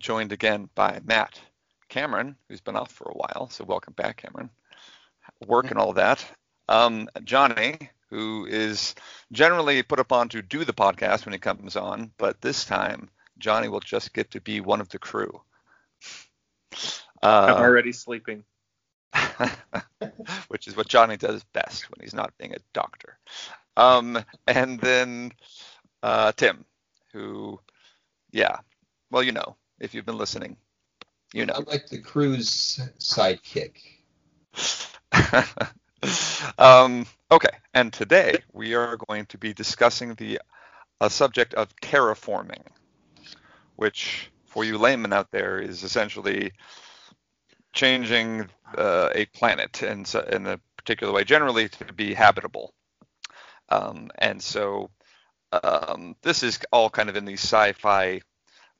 joined again by Matt Cameron, who's been off for a while. So welcome back, Cameron. Work and all that. Um, Johnny, who is generally put upon to do the podcast when he comes on, but this time Johnny will just get to be one of the crew. Uh, I'm already sleeping. which is what Johnny does best when he's not being a doctor. Um, and then uh, Tim, who, yeah, well, you know, if you've been listening, you know. I'm like the crew's sidekick. um, okay, and today we are going to be discussing the uh, subject of terraforming, which for you laymen out there is essentially changing uh, a planet in, in a particular way, generally to be habitable. Um, and so um, this is all kind of in the sci-fi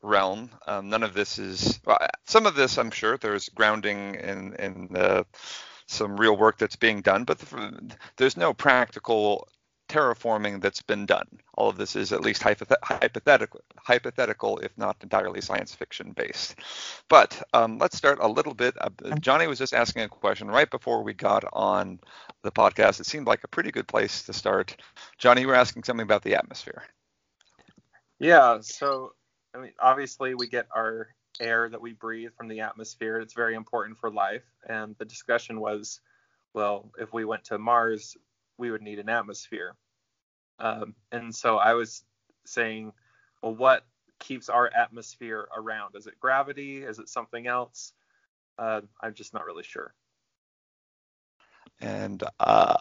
realm. Um, none of this is well, some of this, I'm sure, there's grounding in in uh, some real work that's being done, but the, there's no practical terraforming that's been done. All of this is at least hypothetical, hypothetical, if not entirely science fiction based. But um, let's start a little bit. Uh, Johnny was just asking a question right before we got on the podcast. It seemed like a pretty good place to start. Johnny, you were asking something about the atmosphere. Yeah. So, I mean, obviously, we get our air that we breathe from the atmosphere. It's very important for life. And the discussion was, well, if we went to Mars, we would need an atmosphere. Um, and so I was saying, well, what keeps our atmosphere around? Is it gravity? Is it something else? Uh, I'm just not really sure. And uh,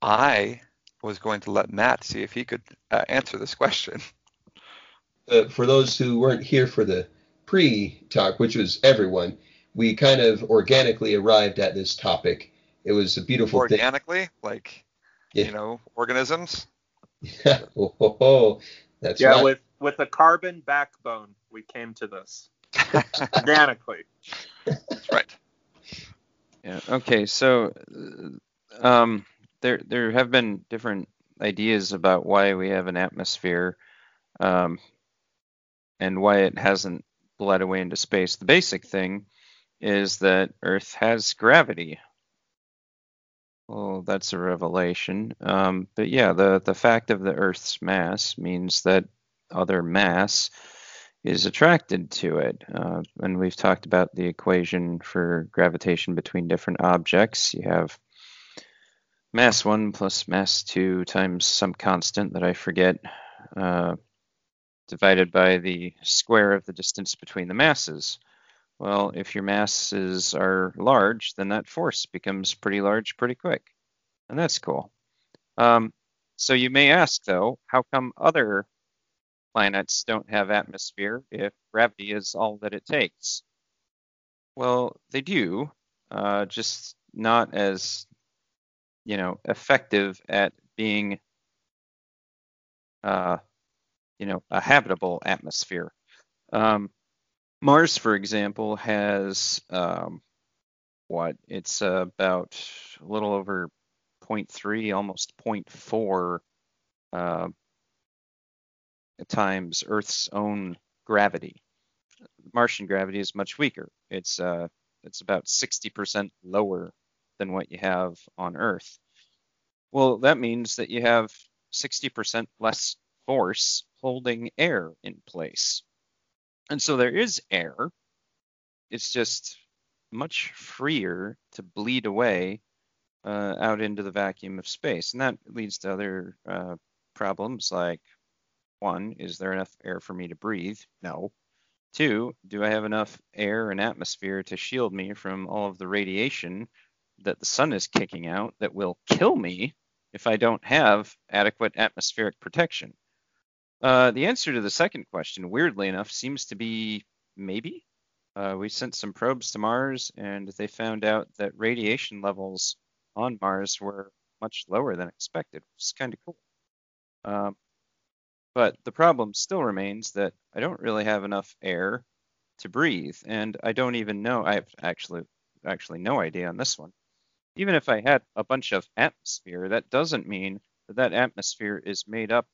I was going to let Matt see if he could uh, answer this question. Uh, for those who weren't here for the pre-talk, which was everyone, we kind of organically arrived at this topic. It was a beautiful organically, thing. like yeah. you know, organisms. Yeah, oh, oh, oh. that's yeah. Right. With with a carbon backbone, we came to this organically. That's right. Yeah. Okay. So, uh, um, there there have been different ideas about why we have an atmosphere, um, and why it hasn't bled away into space. The basic thing is that Earth has gravity, well, that's a revelation. Um, but yeah, the, the fact of the Earth's mass means that other mass is attracted to it. Uh, and we've talked about the equation for gravitation between different objects. You have mass 1 plus mass 2 times some constant that I forget, uh, divided by the square of the distance between the masses. Well, if your masses are large, then that force becomes pretty large pretty quick. And that's cool. Um, so you may ask, though, how come other planets don't have atmosphere if gravity is all that it takes? Well, they do, uh, just not as, you know, effective at being, uh, you know, a habitable atmosphere. Um, Mars, for example, has um, what? It's uh, about a little over 0.3, almost 0.4 uh, times Earth's own gravity. Martian gravity is much weaker. It's uh, it's about 60% lower than what you have on Earth. Well, that means that you have 60% less force holding air in place. And so there is air. It's just much freer to bleed away uh, out into the vacuum of space. And that leads to other uh, problems like one, is there enough air for me to breathe? No. Two, do I have enough air and atmosphere to shield me from all of the radiation that the sun is kicking out that will kill me if I don't have adequate atmospheric protection? Uh, the answer to the second question, weirdly enough, seems to be maybe. Uh, we sent some probes to Mars, and they found out that radiation levels on Mars were much lower than expected, which is kind of cool. Um, but the problem still remains that I don't really have enough air to breathe, and I don't even know. I have actually actually no idea on this one. Even if I had a bunch of atmosphere, that doesn't mean that that atmosphere is made up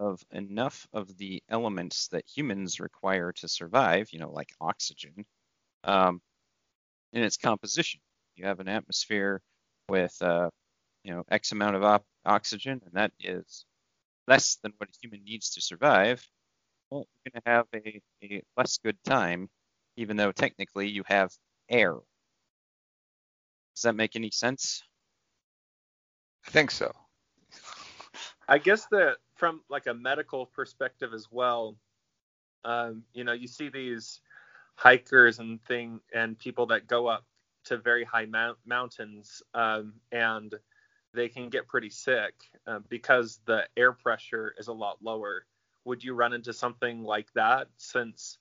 of enough of the elements that humans require to survive, you know, like oxygen, um, in its composition. You have an atmosphere with, uh, you know, X amount of op- oxygen, and that is less than what a human needs to survive. Well, you're going to have a, a less good time, even though technically you have air. Does that make any sense? I think so. I guess that from like a medical perspective as well, um, you know, you see these hikers and thing and people that go up to very high mount- mountains um, and they can get pretty sick uh, because the air pressure is a lot lower. Would you run into something like that since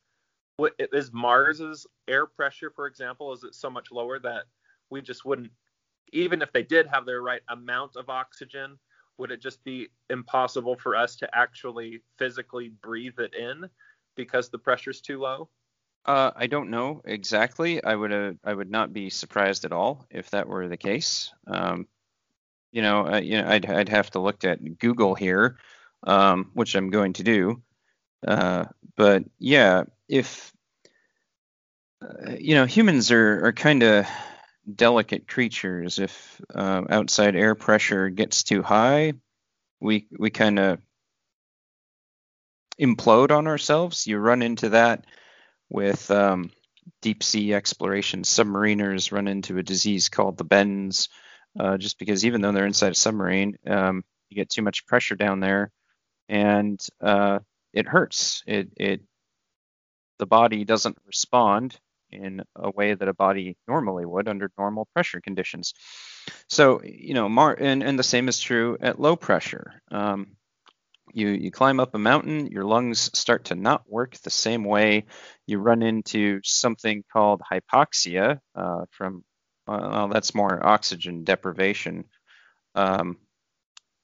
what is Mars's air pressure, for example, is it so much lower that we just wouldn't, even if they did have the right amount of oxygen, would it just be impossible for us to actually physically breathe it in because the pressure's too low? Uh, I don't know exactly. I would uh, I would not be surprised at all if that were the case. Um, you know, uh, you know, I'd I'd have to look at Google here, um, which I'm going to do. Uh, but yeah, if uh, you know, humans are are kind of delicate creatures. If uh, outside air pressure gets too high, we we kind of implode on ourselves. You run into that with um, deep sea exploration. Submariners run into a disease called the bends, uh, just because even though they're inside a submarine, um, you get too much pressure down there, and uh, it hurts. It it the body doesn't respond in a way that a body normally would under normal pressure conditions. So, you know, Mar- and, and the same is true at low pressure. Um, you, you climb up a mountain, your lungs start to not work the same way. You run into something called hypoxia uh, from, well, that's more oxygen deprivation. Um,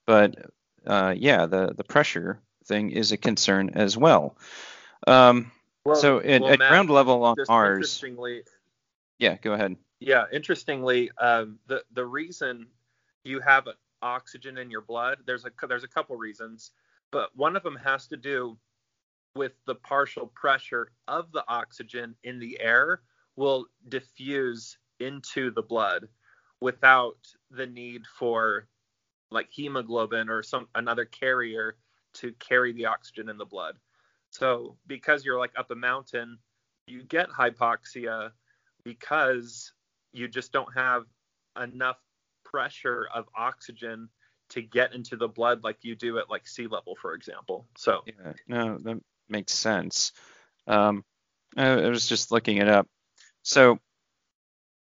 but uh, yeah, the, the pressure thing is a concern as well. Um, Well, so at, well, at Matt, ground level on interestingly, yeah, go ahead. Yeah, interestingly, um, the the reason you have oxygen in your blood, there's a there's a couple reasons, but one of them has to do with the partial pressure of the oxygen in the air will diffuse into the blood without the need for like hemoglobin or some another carrier to carry the oxygen in the blood. So because you're like up a mountain, you get hypoxia because you just don't have enough pressure of oxygen to get into the blood like you do at like sea level, for example. So Yeah, no, that makes sense. Um, I, was just looking it up. So,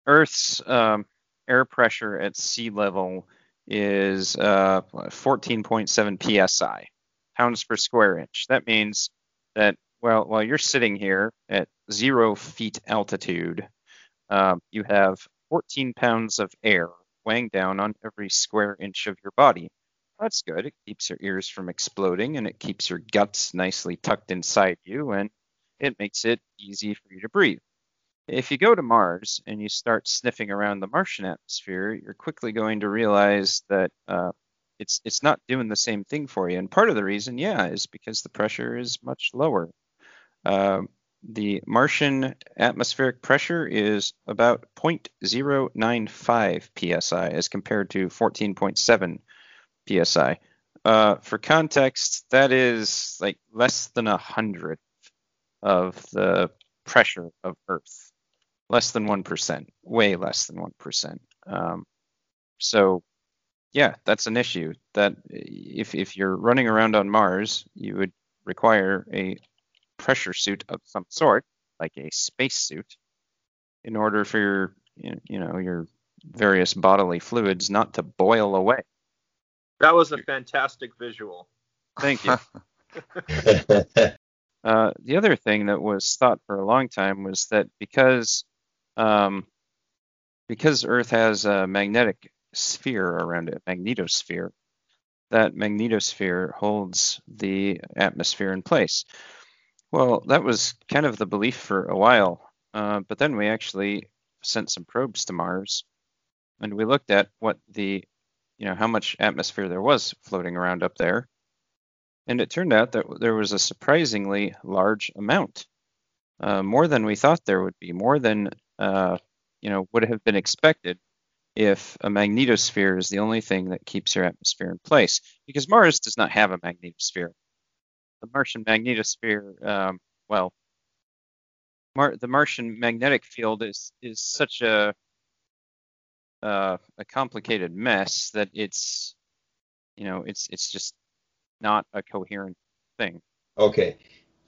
Earth's um, air pressure at sea level is uh, 14.7 psi, pounds per square inch. That means that well, while you're sitting here at zero feet altitude, um, you have 14 pounds of air weighing down on every square inch of your body. That's good. It keeps your ears from exploding and it keeps your guts nicely tucked inside you and it makes it easy for you to breathe. If you go to Mars and you start sniffing around the Martian atmosphere, you're quickly going to realize that uh, it's it's not doing the same thing for you. And part of the reason, yeah, is because the pressure is much lower. Um, the Martian atmospheric pressure is about 0.095 psi as compared to 14.7 psi. Uh, for context, that is like less than a hundredth of the pressure of Earth. Less than 1%, way less than 1%. Um, so, yeah, that's an issue. That if, if you're running around on Mars, you would require a pressure suit of some sort, like a space suit, in order for your, you know, your various bodily fluids not to boil away. that was a fantastic visual. Thank you. Uh, the other thing that was thought for a long time was that because um, because Earth has a magnetic sphere around it, magnetosphere, that magnetosphere holds the atmosphere in place. Well, that was kind of the belief for a while, uh, but then we actually sent some probes to Mars, and we looked at what the you know, how much atmosphere there was floating around up there. And it turned out that there was a surprisingly large amount, uh, more than we thought there would be, more than uh, you know would have been expected if a magnetosphere is the only thing that keeps your atmosphere in place. Because Mars does not have a magnetosphere. The Martian magnetosphere, um, well, Mar- the Martian magnetic field is is such a uh, a complicated mess that it's you know it's it's just not a coherent thing. Okay.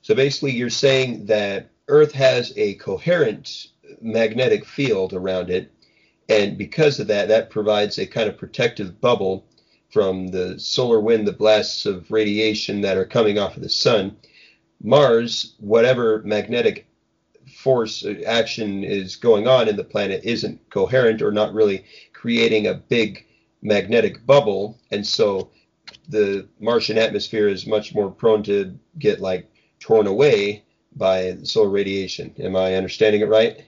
So basically, you're saying that Earth has a coherent magnetic field around it, and because of that, that provides a kind of protective bubble from the solar wind, the blasts of radiation that are coming off of the sun. Mars, whatever magnetic force action is going on in the planet, isn't coherent or not really creating a big magnetic bubble, and so the Martian atmosphere is much more prone to get like torn away by solar radiation. Am I understanding it right?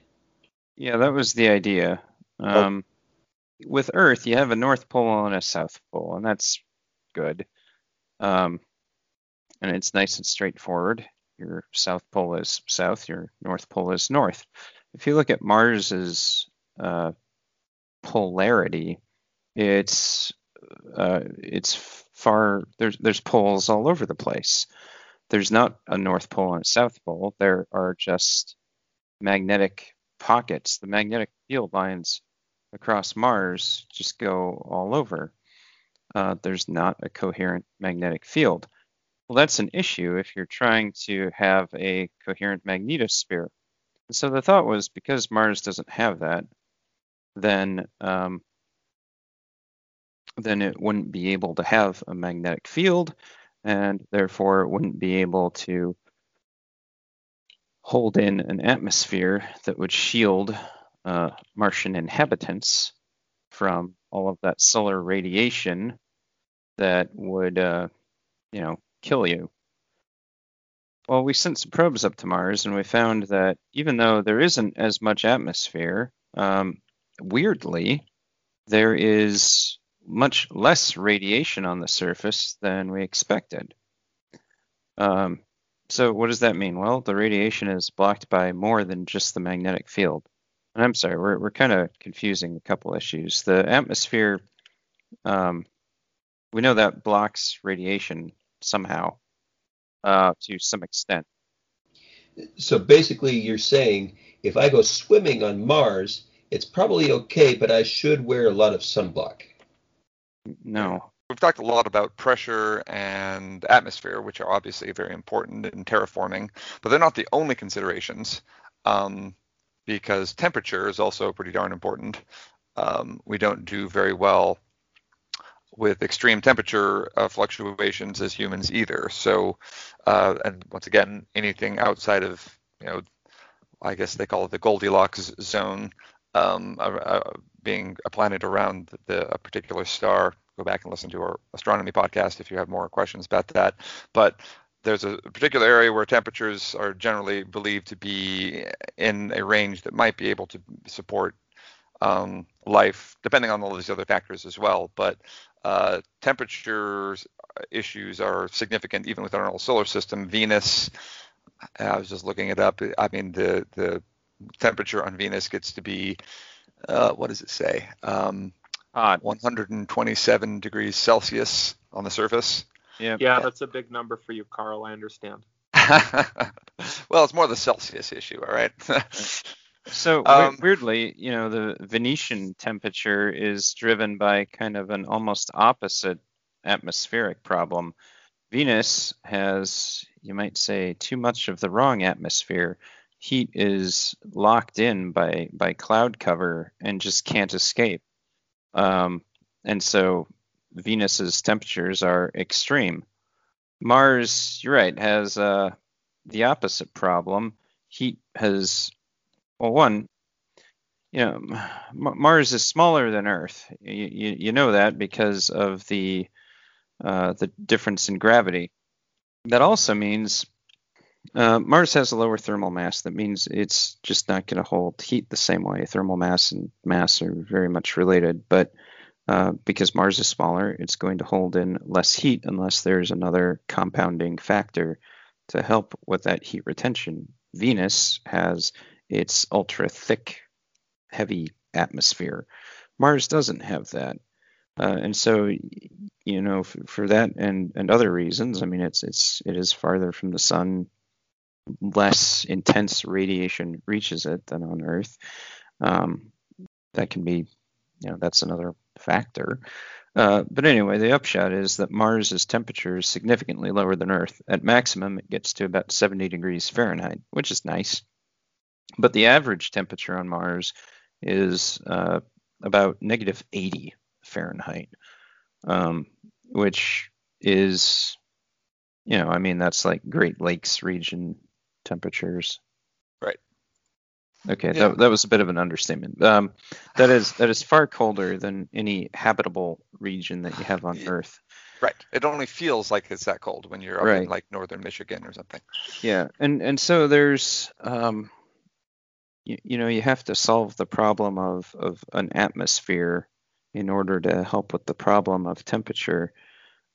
Yeah, that was the idea. Um, oh. With Earth, you have a North Pole and a South Pole, and that's good. Um, and it's nice and straightforward. Your South Pole is south, your North Pole is north. If you look at Mars's uh, polarity, it's uh, it's far there's there's poles all over the place. There's not a North Pole and a South Pole. There are just magnetic pockets. The magnetic field lines across Mars just go all over. Uh, there's not a coherent magnetic field. Well, that's an issue if you're trying to have a coherent magnetosphere. And so the thought was because Mars doesn't have that, then um, then it wouldn't be able to have a magnetic field, and therefore it wouldn't be able to hold in an atmosphere that would shield uh, Martian inhabitants from all of that solar radiation that would, uh, you know, kill you. Well, we sent some probes up to Mars and we found that even though there isn't as much atmosphere, um, weirdly, there is much less radiation on the surface than we expected. Um, so what does that mean? Well, the radiation is blocked by more than just the magnetic field. And I'm sorry, we're we're kind of confusing a couple issues. The atmosphere, um, we know that blocks radiation somehow, uh, to some extent. So basically, you're saying if I go swimming on Mars, it's probably okay, but I should wear a lot of sunblock. No. We've talked a lot about pressure and atmosphere, which are obviously very important in terraforming, but they're not the only considerations um, because temperature is also pretty darn important. Um, we don't do very well with extreme temperature uh, fluctuations as humans either. So, uh, and once again, anything outside of, you know, I guess they call it the Goldilocks zone, um, uh, uh being a planet around the, a particular star. Go back and listen to our astronomy podcast if you have more questions about that. But there's a particular area where temperatures are generally believed to be in a range that might be able to support um, life, depending on all these other factors as well. But uh, temperature issues are significant even within our solar system. Venus, I was just looking it up. I mean, the the temperature on Venus gets to be uh, what does it say? Um, 127 degrees Celsius on the surface. Yeah. Yeah, that's a big number for you, Carl. I understand. well, it's more the Celsius issue, all right. so um, weirdly, you know, the Venetian temperature is driven by kind of an almost opposite atmospheric problem. Venus has, you might say, too much of the wrong atmosphere heat is locked in by by cloud cover and just can't escape. Um, and so Venus's temperatures are extreme. Mars, you're right, has uh, the opposite problem. Heat has, well, one, you know, Mars is smaller than Earth. You, you, you know that because of the uh, the difference in gravity. That also means uh, Mars has a lower thermal mass. That means it's just not going to hold heat the same way. Thermal mass and mass are very much related, but Uh, because Mars is smaller, it's going to hold in less heat unless there's another compounding factor to help with that heat retention. Venus has its ultra thick, heavy atmosphere. Mars doesn't have that. Uh, and so, you know, f- for that and, and other reasons, I mean, it's it's it is farther from the sun, less intense radiation reaches it than on Earth. Um, that can be, you know, that's another factor. Uh, but anyway, the upshot is that Mars's temperature is significantly lower than Earth. At maximum, it gets to about 70 degrees Fahrenheit, which is nice. But the average temperature on Mars is uh, about negative 80 Fahrenheit, um, which is, you know, I mean, that's like Great Lakes region temperatures. Okay, Yeah. that, that was a bit of an understatement. Um, that is that is far colder than any habitable region that you have on Yeah. Earth. Right. It only feels like it's that cold when you're up Right. in like northern Michigan or something. Yeah, and and so there's um, you, you know you have to solve the problem of of an atmosphere in order to help with the problem of temperature.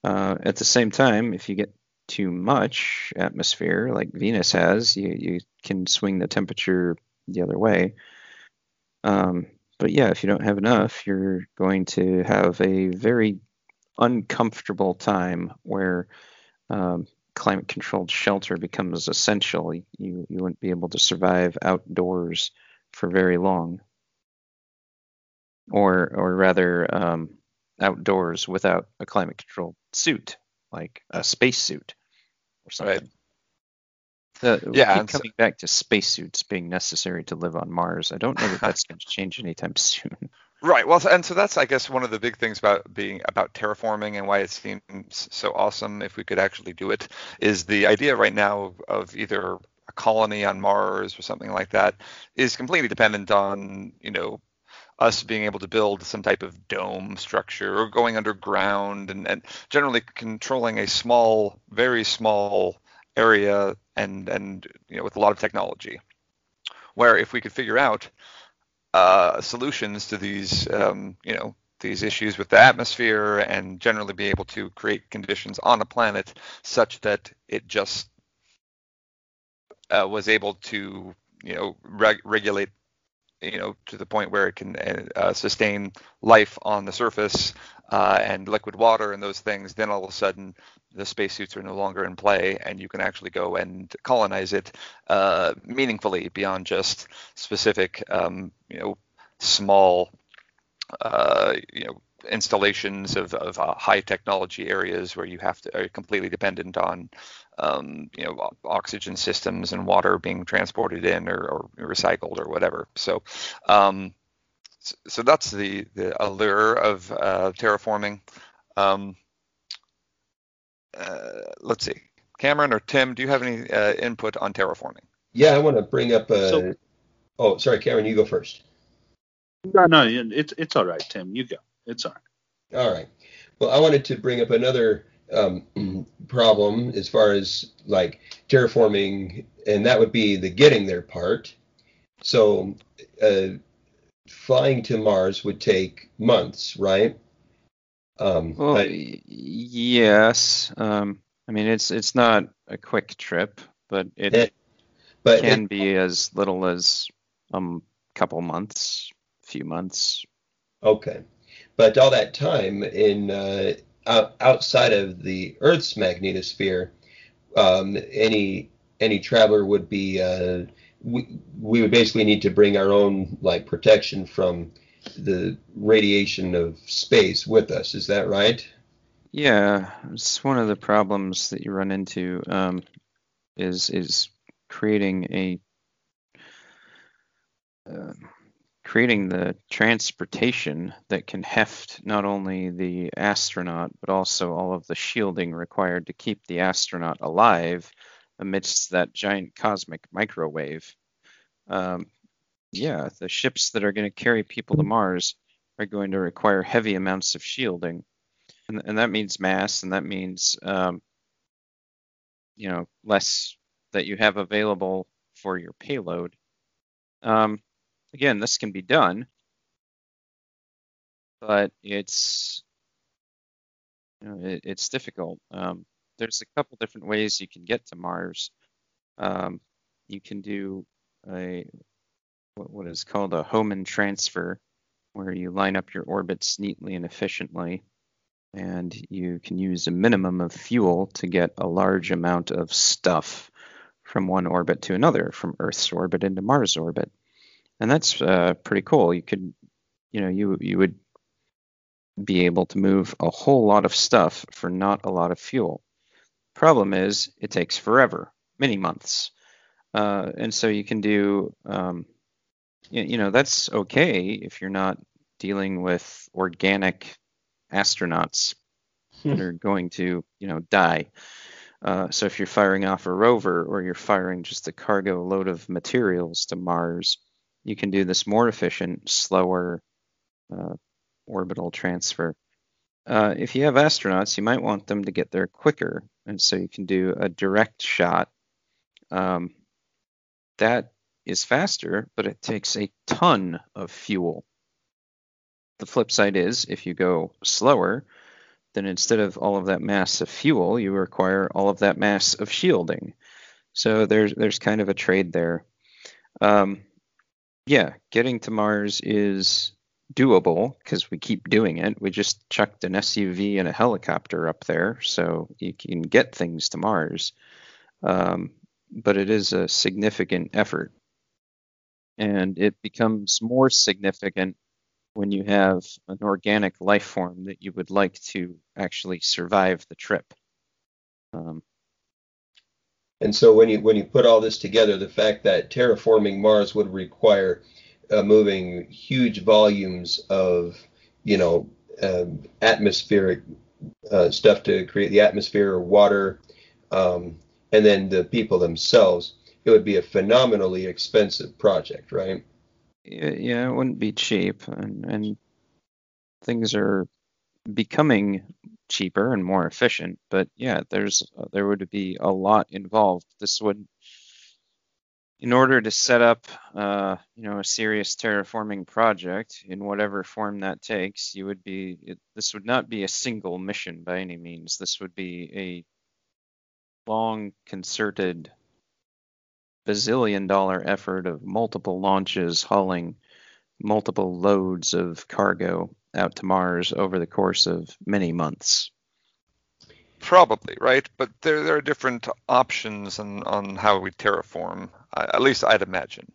Uh, at the same time, if you get too much atmosphere like Venus has, you you can swing the temperature the other way. Um, but yeah, if you don't have enough, you're going to have a very uncomfortable time where um, climate controlled shelter becomes essential. You, you wouldn't be able to survive outdoors for very long. Or, or rather, um, outdoors without a climate controlled suit, like a space suit or something. Right. The, Yeah, and so- coming back to spacesuits being necessary to live on Mars. I don't know that that's going to change anytime soon. Right. Well, and so that's, I guess, one of the big things about being about terraforming and why it seems so awesome if we could actually do it is the idea right now of either a colony on Mars or something like that is completely dependent on, you know, us being able to build some type of dome structure or going underground and, and generally controlling a small, very small area and and you know with a lot of technology. Where if we could figure out uh, solutions to these, um, you know, these issues with the atmosphere, and generally be able to create conditions on a planet such that it just uh, was able to, you know, reg- regulate, you know, to the point where it can uh, sustain life on the surface uh, and liquid water and those things. Then all of a sudden, the spacesuits are no longer in play, and you can actually go and colonize it uh, meaningfully beyond just specific, um, you know, small, uh, you know, installations of, of uh, high technology areas where you have to are completely dependent on, um, you know, oxygen systems and water being transported in or, or recycled or whatever. So, um, so that's the the allure of uh, terraforming. Um, uh, let's see, Cameron or Tim, do you have any uh, input on terraforming? Yeah, I want to bring up. Uh, So- oh, sorry, Cameron, you go first. No, no, it's it's all right, Tim. You go. It's all right. All right. Well, I wanted to bring up another um, problem as far as like terraforming, and that would be the getting there part. So, uh, flying to Mars would take months, right? Um, Well, yes. Um, I mean, it's it's not a quick trip, but it Eh, but can it- be as little as um couple months, few months. Okay, but all that time in uh, out, outside of the Earth's magnetosphere, um, any any traveler would be uh, we would basically need to bring our own like protection from the radiation of space with us. Is that right? Yeah, it's one of the problems that you run into um, is is creating a uh, creating the transportation that can heft not only the astronaut but also all of the shielding required to keep the astronaut alive amidst that giant cosmic microwave. Um, yeah, the ships that are going to carry people to Mars are going to require heavy amounts of shielding and, and that means mass, and that means um, you know less that you have available for your payload. Um, again, this can be done, but it's you know, it, it's difficult. Um, there's a couple different ways you can get to Mars. Um, you can do a what, what is called a Hohmann transfer, where you line up your orbits neatly and efficiently, and you can use a minimum of fuel to get a large amount of stuff from one orbit to another, from Earth's orbit into Mars orbit, and that's uh, pretty cool. You could, you know, you you would be able to move a whole lot of stuff for not a lot of fuel. Problem is, it takes forever, many months, uh, and so you can do, um, you, you know, that's okay if you're not dealing with organic astronauts that are going to, you know, die. Uh, so if you're firing off a rover or you're firing just a cargo load of materials to Mars, you can do this more efficient, slower uh, orbital transfer. Uh, if you have astronauts, you might want them to get there quicker, and so you can do a direct shot. Um, that is faster, but it takes a ton of fuel. The flip side is if you go slower, then instead of all of that mass of fuel, you require all of that mass of shielding. So there's there's kind of a trade there. Um, yeah, getting to Mars is doable because we keep doing it. We just chucked an SUV and a helicopter up there, so you can get things to Mars. Um, but it is a significant effort. And it becomes more significant when you have an organic life form that you would like to actually survive the trip. Um, and so when you when you put all this together, the fact that terraforming Mars would require uh, moving huge volumes of you know um, atmospheric uh, stuff to create the atmosphere or water, um, and then the people themselves, it would be a phenomenally expensive project, right? Yeah, it wouldn't be cheap, and, and things are becoming cheaper and more efficient. But yeah, there's there would be a lot involved. This would, in order to set up, uh, you know, a serious terraforming project in whatever form that takes, you would be. It, this would not be a single mission by any means. This would be a long concerted bazillion dollar effort of multiple launches hauling multiple loads of cargo out to Mars over the course of many months. Probably, right? But there, there are different options on, on how we terraform, at least I'd imagine.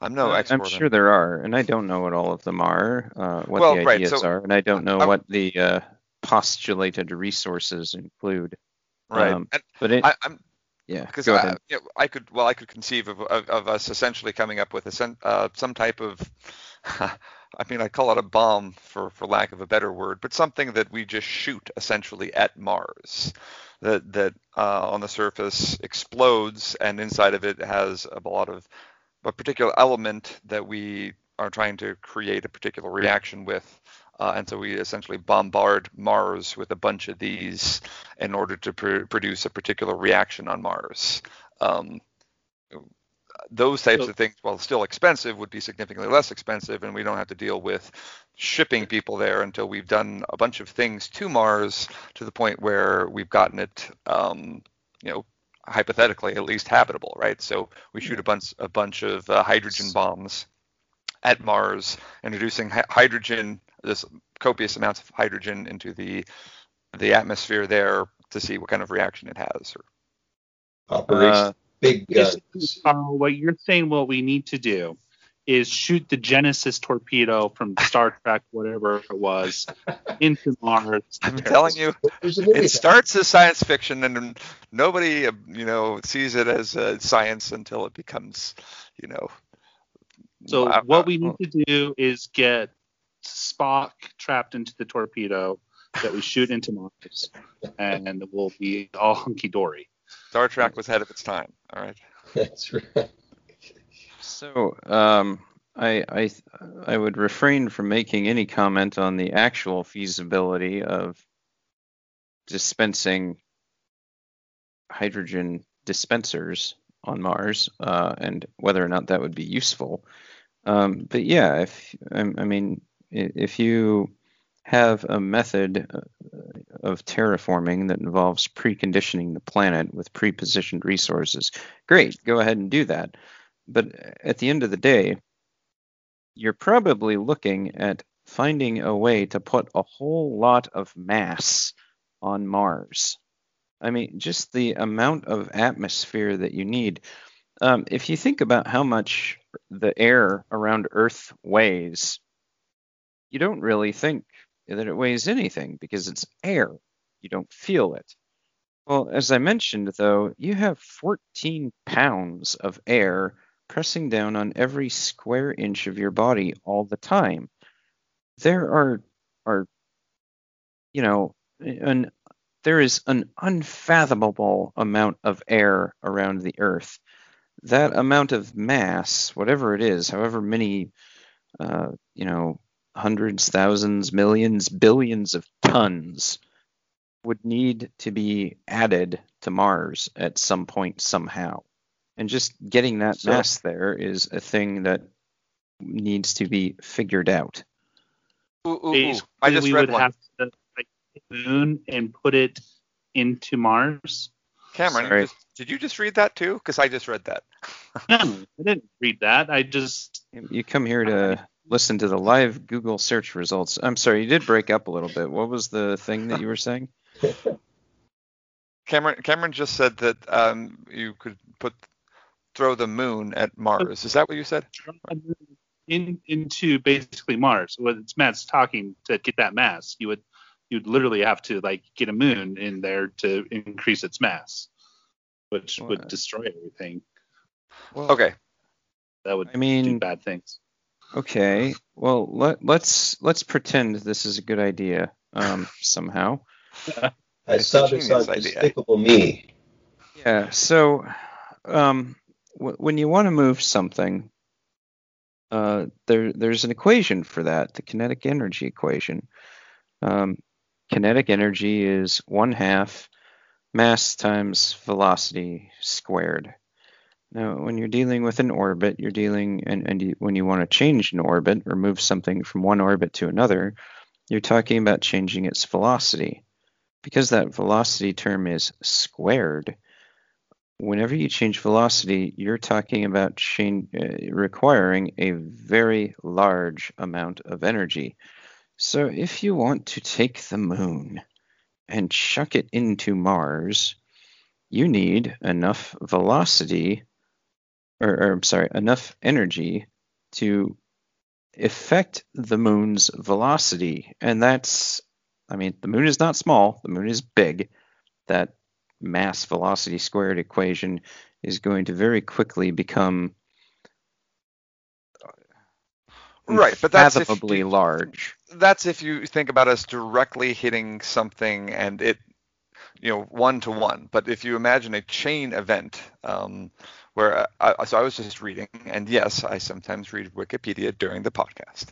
I'm no expert. I'm sure there are, and I don't know what all of them are, uh, what well, the right, ideas so, are, and I don't know what the uh, postulated resources include. Right. Um, but it, I, am yeah, because I, you know, I could well I could conceive of, of, of us essentially coming up with a uh, some type of I mean I call it a bomb for for lack of a better word but something that we just shoot essentially at Mars. That that uh, on the surface explodes and inside of it has a lot of a particular element that we are trying to create a particular reaction with. Uh, and so we essentially bombard Mars with a bunch of these in order to pr- produce a particular reaction on Mars. Um, those types So- of things, while still expensive, would be significantly less expensive, and we don't have to deal with shipping people there until we've done a bunch of things to Mars to the point where we've gotten it, um, you know, hypothetically at least habitable, right? So we shoot a bunch a bunch of uh, hydrogen bombs at Mars, introducing hy- hydrogen, this copious amounts of hydrogen into the the atmosphere there to see what kind of reaction it has. Or, Operation Uh, Big Guns. Carl, what you're saying, what we need to do is shoot the Genesis torpedo from Star Trek, whatever it was, into Mars. I'm telling you, There's a movie it starts as science fiction, and nobody, uh, you know, sees it as uh, science until it becomes, you know. So uh, what we need to do is get Spock trapped into the torpedo that we shoot into Mars, and we'll be all hunky dory. Star Trek was ahead of its time. All right. That's right. So, um, I, I, I would refrain from making any comment on the actual feasibility of dispensing hydrogen dispensers on Mars uh, and whether or not that would be useful. Um, but yeah, if I, I mean, if you have a method uh, of terraforming that involves preconditioning the planet with prepositioned resources, great, go ahead and do that. But at the end of the day, you're probably looking at finding a way to put a whole lot of mass on Mars. I mean, just the amount of atmosphere that you need. Um, if you think about how much the air around Earth weighs, you don't really think that it weighs anything because it's air. You don't feel it. Well, as I mentioned, though, you have 14 pounds of air pressing down on every square inch of your body all the time. There are, are, you know, an there is an unfathomable amount of air around the Earth. That amount of mass, whatever it is, however many, uh, you know, hundreds, thousands, millions, billions of tons, would need to be added to Mars at some point somehow. And just getting that so, mass there is a thing that needs to be figured out. Ooh, ooh, ooh. I just we read would one. have to moon and put it into Mars. Cameron, you just, did you just read that too? Because I just read that. no, I didn't read that. I just. You come here to listen to the live Google search results. I'm sorry, you did break up a little bit. What was the thing that you were saying? Cameron, Cameron just said that um, you could put throw the moon at Mars. Is that what you said? In, into basically Mars. What Matt's talking to get that mass, you would you'd literally have to like get a moon in there to increase its mass, which what? would destroy everything. Well, okay. That would I mean, do bad things. Okay. Well, let, let's let's pretend this is a good idea um, somehow. I saw this on Despicable Me. Yeah. So, um, w- when you want to move something, uh, there there's an equation for that, the kinetic energy equation. Um, kinetic energy is one half mass times velocity squared. Now, when you're dealing with an orbit, you're dealing, and, and you, when you want to change an orbit or move something from one orbit to another, you're talking about changing its velocity. Because that velocity term is squared, whenever you change velocity, you're talking about change, uh, requiring a very large amount of energy. So if you want to take the moon and chuck it into Mars, you need enough velocity, or, or I'm sorry, enough energy to affect the moon's velocity. And that's, I mean, the moon is not small, the moon is big. That mass velocity squared equation is going to very quickly become right, but that's fathomably if, large. That's if you think about us directly hitting something and it, you know, one to one. But if you imagine a chain event, um, where uh, I, so I was just reading, and yes, I sometimes read Wikipedia during the podcast.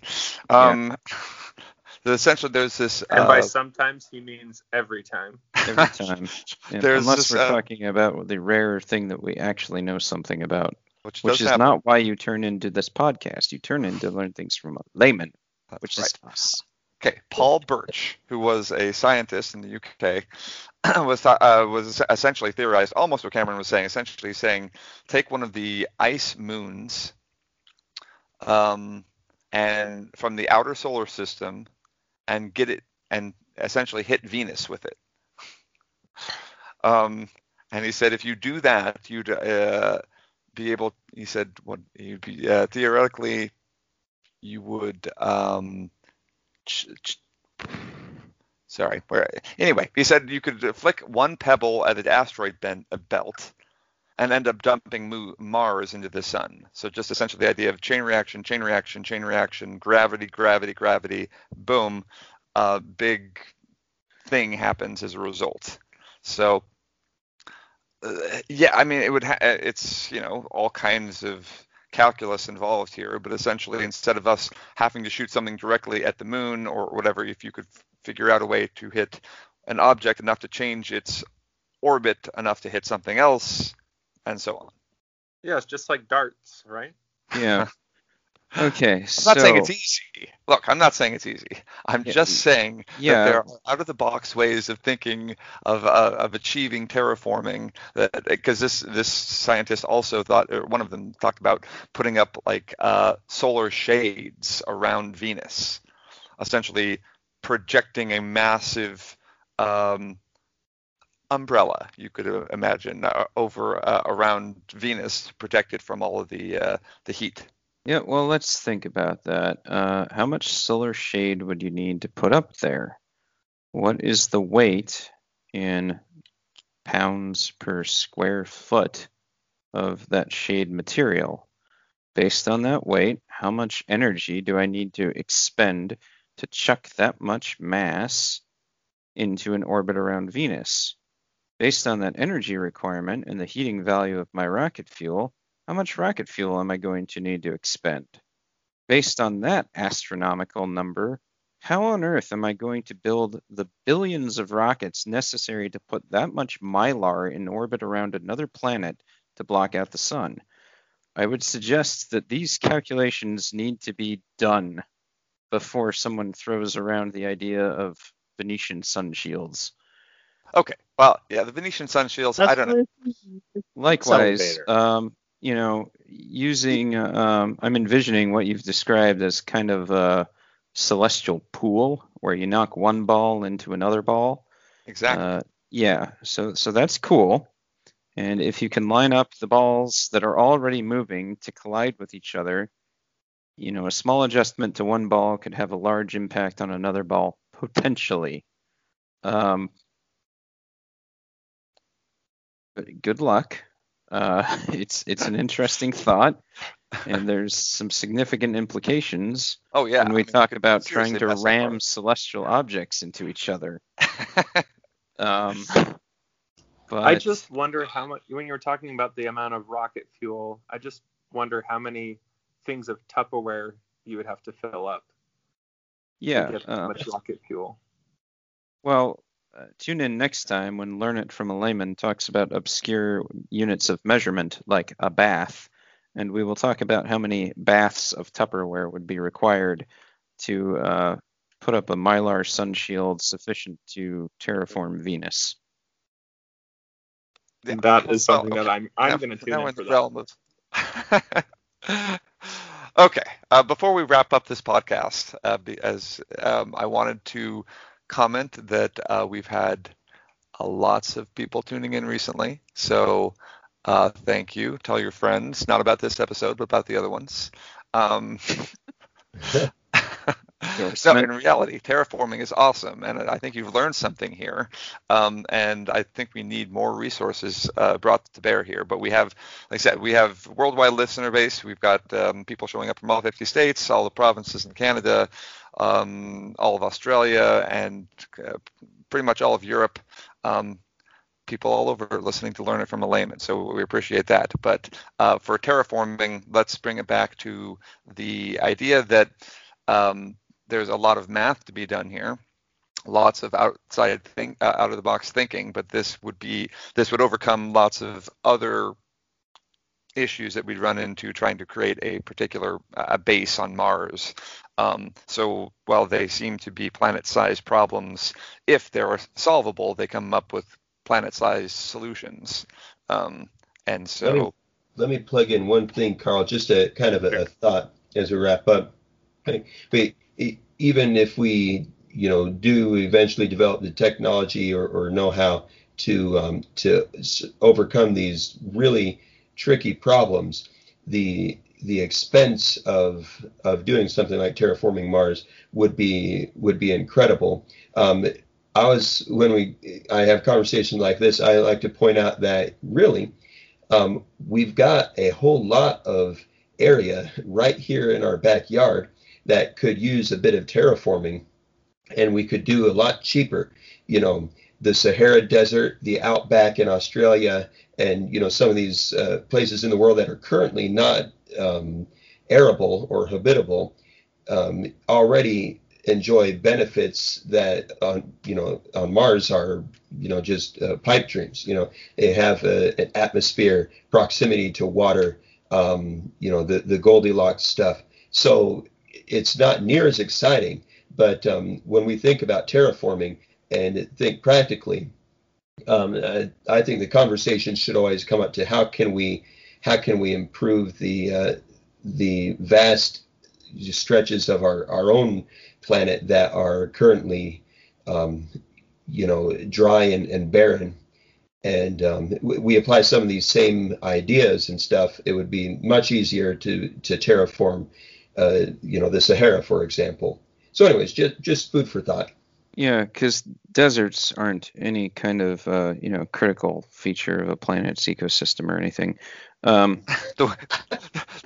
Um, yeah. essentially, there's this. And by uh, sometimes he means every time. Every time. Yeah, unless this, we're uh, talking about the rare thing that we actually know something about which, which is happen. not why you turn into this podcast. You turn in to learn things from a layman, which right. is us. Okay, Paul Birch, who was a scientist in the UK, was uh, was essentially theorized almost what Cameron was saying. Essentially saying, take one of the ice moons, um, and from the outer solar system, and get it and essentially hit Venus with it. Um, and he said, if you do that, you'd uh, be able. He said, "What you'd be uh, theoretically, you would." Um, ch- ch- sorry. Anyway, he said you could flick one pebble at an asteroid bent, belt and end up dumping Mars into the sun. So just essentially the idea of chain reaction, chain reaction, chain reaction, gravity, gravity, gravity, boom, a big thing happens as a result. So uh, yeah, I mean, it would. Ha- uh, it's you know all kinds of calculus involved here, but essentially, instead of us having to shoot something directly at the moon or whatever, if you could figure out a way to hit an object enough to change its orbit enough to hit something else, and so on. Yeah, it's just like darts, right? Yeah. Okay, I'm so not saying it's easy. Look, I'm not saying it's easy. I'm Yeah, just saying yeah. that there are out of the box ways of thinking of uh, of achieving terraforming. That because this this scientist also thought, or one of them talked about putting up like uh, solar shades around Venus, essentially projecting a massive um, umbrella you could uh, imagine uh, over uh, around Venus to protect it from all of the uh, the heat. Yeah, well, let's think about that. Uh, how much solar shade would you need to put up there? What is the weight in pounds per square foot of that shade material? Based on that weight, how much energy do I need to expend to chuck that much mass into an orbit around Venus? Based on that energy requirement and the heating value of my rocket fuel, how much rocket fuel am I going to need to expend? Based on that astronomical number, how on earth am I going to build the billions of rockets necessary to put that much mylar in orbit around another planet to block out the sun? I would suggest that these calculations need to be done before someone throws around the idea of Venetian sun shields. Okay, well, yeah, the Venetian sun shields. I don't know. Likewise, um, you know, using, um, I'm envisioning what you've described as kind of a celestial pool where you knock one ball into another ball. Exactly. Uh, yeah, so so that's cool. And if you can line up the balls that are already moving to collide with each other, you know, a small adjustment to one ball could have a large impact on another ball potentially. Um, but good luck. Uh, it's it's an interesting thought, and there's some significant implications oh yeah. when we I mean, talk about trying to mess up ram celestial objects into each other. Um, but I just wonder how much when you were talking about the amount of rocket fuel. I just wonder how many things of Tupperware you would have to fill up yeah. to get uh, much rocket fuel. well, uh, tune in next time when Learn It from a Layman talks about obscure units of measurement like a bath, and we will talk about how many baths of Tupperware would be required to uh, put up a mylar sun shield sufficient to terraform Venus. Yeah, that is well, something okay. that I'm I'm Now- going to tune now in in for the that. realm of- okay. Uh, before we wrap up this podcast, uh, as um, I wanted to comment that uh, we've had uh, lots of people tuning in recently. So uh, thank you. Tell your friends, not about this episode, but about the other ones. Um, no, in reality, terraforming is awesome, and I think you've learned something here. Um, and I think we need more resources uh, brought to bear here. But we have, like I said, we have worldwide listener base. We've got um, people showing up from all 50 states, all the provinces in Canada, um, all of Australia, and uh, pretty much all of Europe. Um, people all over listening to learn it from a layman. So we appreciate that. But uh, for terraforming, let's bring it back to the idea that um, there's a lot of math to be done here lots of outside think uh, out of the box thinking but this would be this would overcome lots of other issues that we'd run into trying to create a particular uh, base on mars. Um, so while they seem to be planet-sized problems if they're solvable they come up with planet-sized solutions. Um, and so Let me- Let me plug in one thing, Carl, just a kind of a, a thought as we wrap up. But even if we, you know, do eventually develop the technology or, or know-how to um, to overcome these really tricky problems, the the expense of of doing something like terraforming Mars would be would be incredible. Um, I was when we I have conversations like this, I like to point out that really um, we've got a whole lot of area right here in our backyard that could use a bit of terraforming and we could do a lot cheaper you know the sahara desert the outback in australia and you know some of these uh, places in the world that are currently not um, arable or habitable um, already enjoy benefits that on you know on mars are you know just uh, pipe dreams you know they have a, an atmosphere proximity to water um, you know the the goldilocks stuff So it's not near as exciting. But um, when we think about terraforming and think practically, um, I, I, think the conversation should always come up to how can we how can we improve the uh, the vast stretches of our, our own planet that are currently um, you know dry and, and barren. And um, we apply some of these same ideas and stuff it would be much easier to to terraform uh, you know the Sahara for example. So anyways just just food for thought yeah, because deserts aren't any kind of uh, you know critical feature of a planet's ecosystem or anything. Um, the,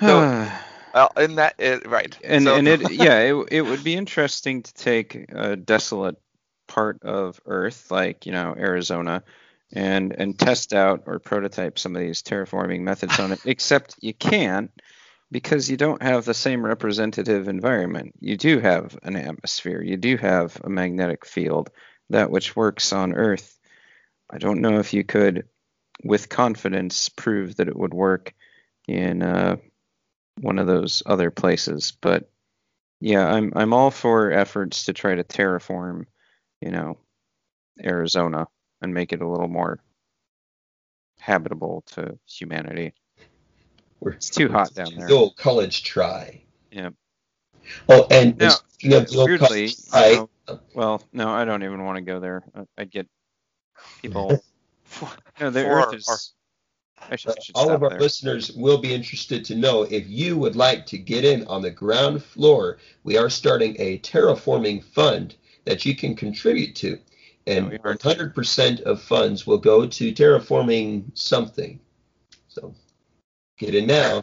the, well, in that it, right, and so, and it yeah it it would be interesting to take a desolate part of Earth like you know Arizona and and test out or prototype some of these terraforming methods on it. Except you can't because you don't have the same representative environment. You do have an atmosphere, you do have a magnetic field, that which works on Earth. I don't know if you could, with confidence, prove that it would work in uh, one of those other places. But yeah, I'm I'm all for efforts to try to terraform, you know, Arizona and make it a little more habitable to humanity. We're, it's too hot down there. The old college try. Yeah. Oh, and now, speaking of the old weirdly, college try, you know, well, no, I don't even want to go there. I'd get people. no, the For Earth our- is. I should, I should all of our there. listeners will be interested to know if you would like to get in on the ground floor. We are starting a terraforming fund that you can contribute to, and oh, we 100% of funds will go to terraforming something. So get in now.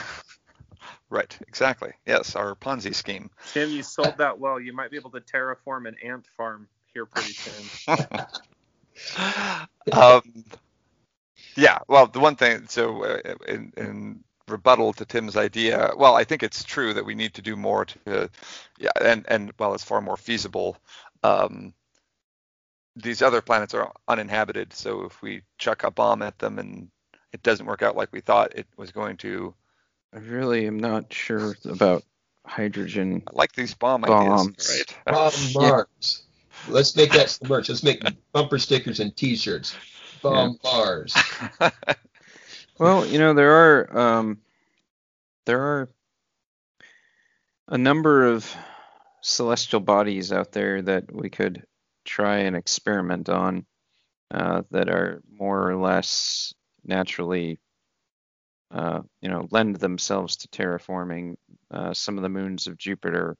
right, exactly. Yes, our Ponzi scheme. Tim, you sold that well. You might be able to terraform an ant farm here pretty soon. um, yeah, well, the one thing, so uh, in, in rebuttal to Tim's idea, well, I think it's true that we need to do more to, yeah, and and well, it's far more feasible. Um, these other planets are uninhabited, so if we chuck a bomb at them and it doesn't work out like we thought it was going to, I really am not sure about hydrogen. I like these bomb Bombs. ideas, Bomb Yeah. Mars. Let's make that some merch. Let's make bumper stickers and T-shirts. Bomb Mars. right? Well, you know there are um, there are a number of celestial bodies out there that we could try and experiment on uh, that are more or less naturally, uh, you know, lend themselves to terraforming. Uh, some of the moons of Jupiter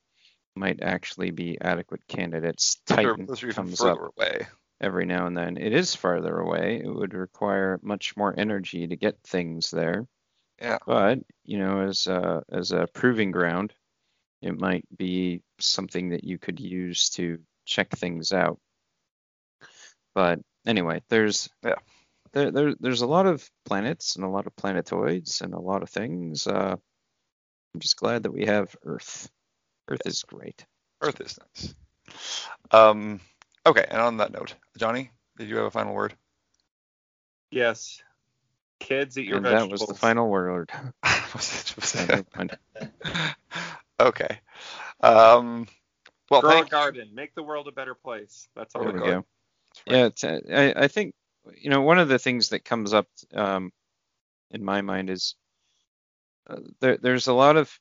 might actually be adequate candidates. Titan those are comes up away. every now and then. It is farther away. It would require much more energy to get things there. Yeah. But you know, as a, as a proving ground, it might be something that you could use to check things out. But anyway, there's Yeah. There, there there's a lot of planets and a lot of planetoids and a lot of things. Uh, I'm just glad that we have Earth. Earth is great. Earth is nice. Um, okay, and on that note, Johnny, did you have a final word? yes. Kids, eat your and vegetables. that was the final word. Was it- was it- okay. Um, well, Grow a garden. Make the world a better place. That's all There There we we got. go. Yeah, it's, uh, I, I think you know one of the things that comes up um, in my mind is uh, there, there's a lot of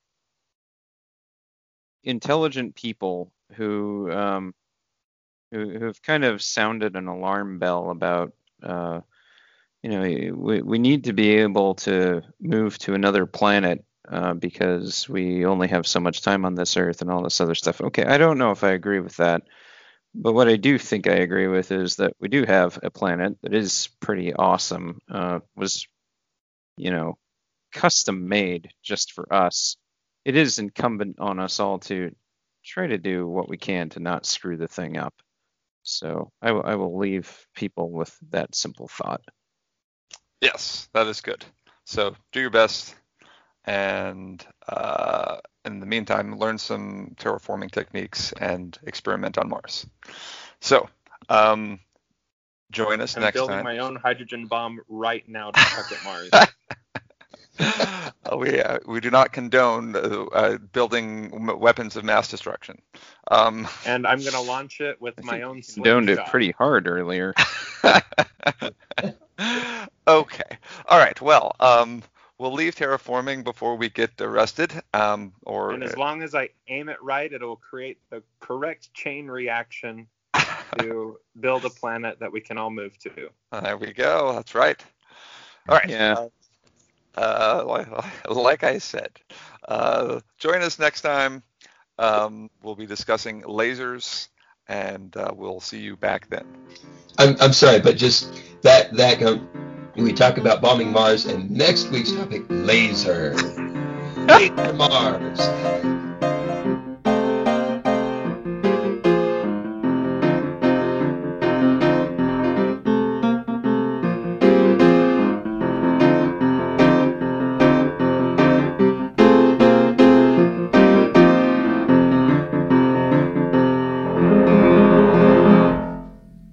intelligent people who um, who have kind of sounded an alarm bell about uh, you know we, we need to be able to move to another planet uh, because we only have so much time on this earth and all this other stuff. Okay, I don't know if I agree with that. But what I do think I agree with is that we do have a planet that is pretty awesome. Uh, was, you know, custom made just for us. It is incumbent on us all to try to do what we can to not screw the thing up. So I will- will leave people with that simple thought. Yes, that is good. So do your best, and uh, in the meantime, learn some terraforming techniques and experiment on Mars. So um, join us I'm next building time. my own hydrogen bomb right now to chuck at Mars. Uh, we uh, we do not condone uh, uh, building weapons of mass destruction. Um, And I'm gonna launch it with I my own. you condoned it pretty hard earlier. okay. All right. Well, um, we'll leave terraforming before we get arrested. Um, or And as long as I aim it right, it'll create the correct chain reaction to build a planet that we can all move to. there we go. That's right. All right. Yeah. Uh, like, like I said, uh, join us next time. Um, we'll be discussing lasers, and uh, we'll see you back then. I'm, I'm sorry, but just that that um, we talk about bombing Mars, and next week's topic laser. Laser Mars.